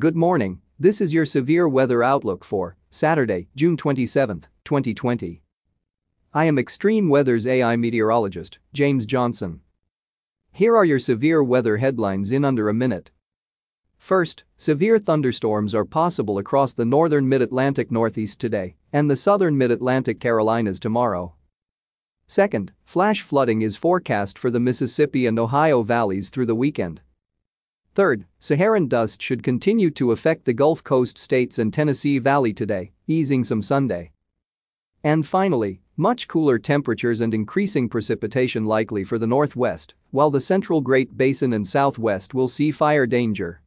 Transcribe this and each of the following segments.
Good morning, this is your severe weather outlook for Saturday, June 27, 2020. I am Extreme Weather's AI meteorologist, James Johnson. Here are your severe weather headlines in under a minute. First, severe thunderstorms are possible across the northern mid-Atlantic northeast today and the southern mid-Atlantic Carolinas tomorrow. Second, flash flooding is forecast for the Mississippi and Ohio valleys through the weekend. Third, Saharan dust should continue to affect the Gulf Coast states and Tennessee Valley today, easing some Sunday. And finally, much cooler temperatures and increasing precipitation likely for the northwest, while the central Great Basin and southwest will see fire danger.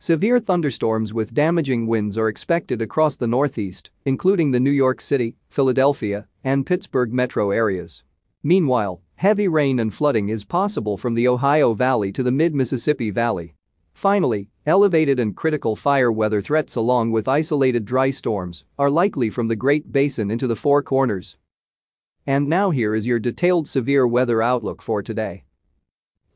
Severe thunderstorms with damaging winds are expected across the northeast, including the New York City, Philadelphia, and Pittsburgh metro areas. Meanwhile, heavy rain and flooding is possible from the Ohio Valley to the mid-Mississippi Valley. Finally, elevated and critical fire weather threats along with isolated dry storms are likely from the Great Basin into the Four Corners. And now here is your detailed severe weather outlook for today.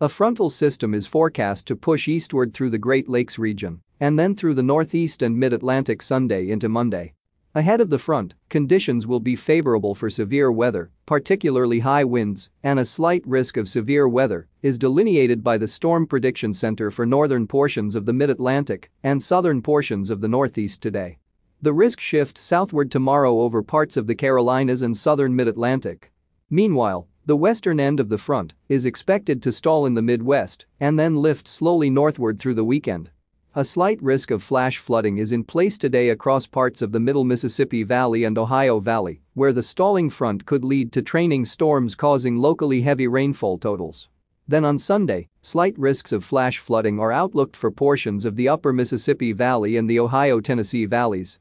A frontal system is forecast to push eastward through the Great Lakes region and then through the northeast and mid-Atlantic Sunday into Monday. Ahead of the front, conditions will be favorable for severe weather, particularly high winds, and a slight risk of severe weather is delineated by the Storm Prediction Center for northern portions of the mid-Atlantic and southern portions of the Northeast today. The risk shifts southward tomorrow over parts of the Carolinas and southern mid-Atlantic. Meanwhile, the western end of the front is expected to stall in the Midwest and then lift slowly northward through the weekend. A slight risk of flash flooding is in place today across parts of the middle Mississippi Valley and Ohio Valley, where the stalling front could lead to training storms causing locally heavy rainfall totals. Then on Sunday, slight risks of flash flooding are outlooked for portions of the upper Mississippi Valley and the Ohio-Tennessee valleys.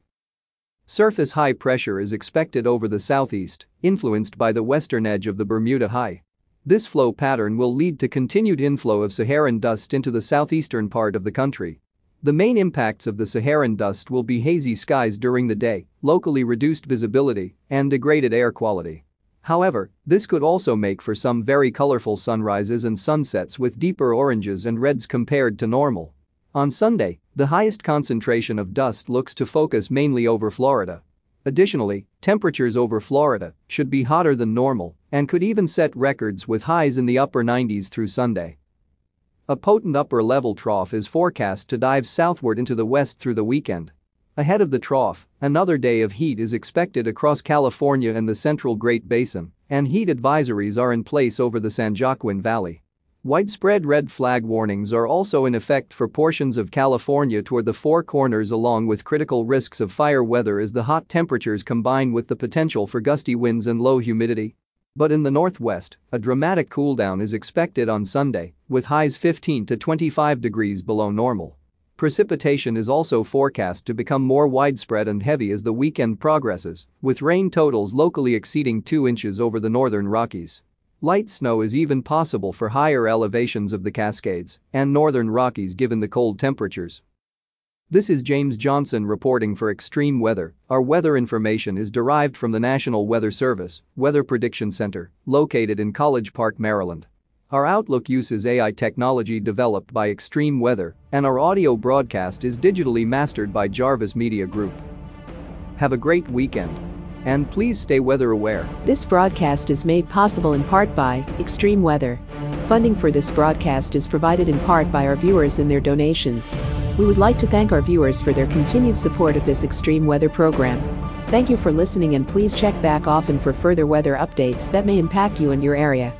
Surface high pressure is expected over the southeast, influenced by the western edge of the Bermuda High. This flow pattern will lead to continued inflow of Saharan dust into the southeastern part of the country. The main impacts of the Saharan dust will be hazy skies during the day, locally reduced visibility, and degraded air quality. However, this could also make for some very colorful sunrises and sunsets with deeper oranges and reds compared to normal. On Sunday, the highest concentration of dust looks to focus mainly over Florida. Additionally, temperatures over Florida should be hotter than normal and could even set records with highs in the upper 90s through Sunday. A potent upper-level trough is forecast to dive southward into the west through the weekend. Ahead of the trough, another day of heat is expected across California and the central Great Basin, and heat advisories are in place over the San Joaquin Valley. Widespread red flag warnings are also in effect for portions of California toward the Four Corners along with critical risks of fire weather as the hot temperatures combine with the potential for gusty winds and low humidity. But in the northwest, a dramatic cooldown is expected on Sunday, with highs 15 to 25 degrees below normal. Precipitation is also forecast to become more widespread and heavy as the weekend progresses, with rain totals locally exceeding 2 inches over the northern Rockies. Light snow is even possible for higher elevations of the Cascades and northern Rockies given the cold temperatures. This is James Johnson reporting for Extreme Weather. Our weather information is derived from the National Weather Service Weather Prediction Center, located in College Park, Maryland. Our Outlook uses AI technology developed by Extreme Weather, and our audio broadcast is digitally mastered by Jarvis Media Group. Have a great weekend. And please stay weather aware. This broadcast is made possible in part by Extreme Weather. Funding for this broadcast is provided in part by our viewers and their donations. We would like to thank our viewers for their continued support of this extreme weather program. Thank you for listening and please check back often for further weather updates that may impact you and your area.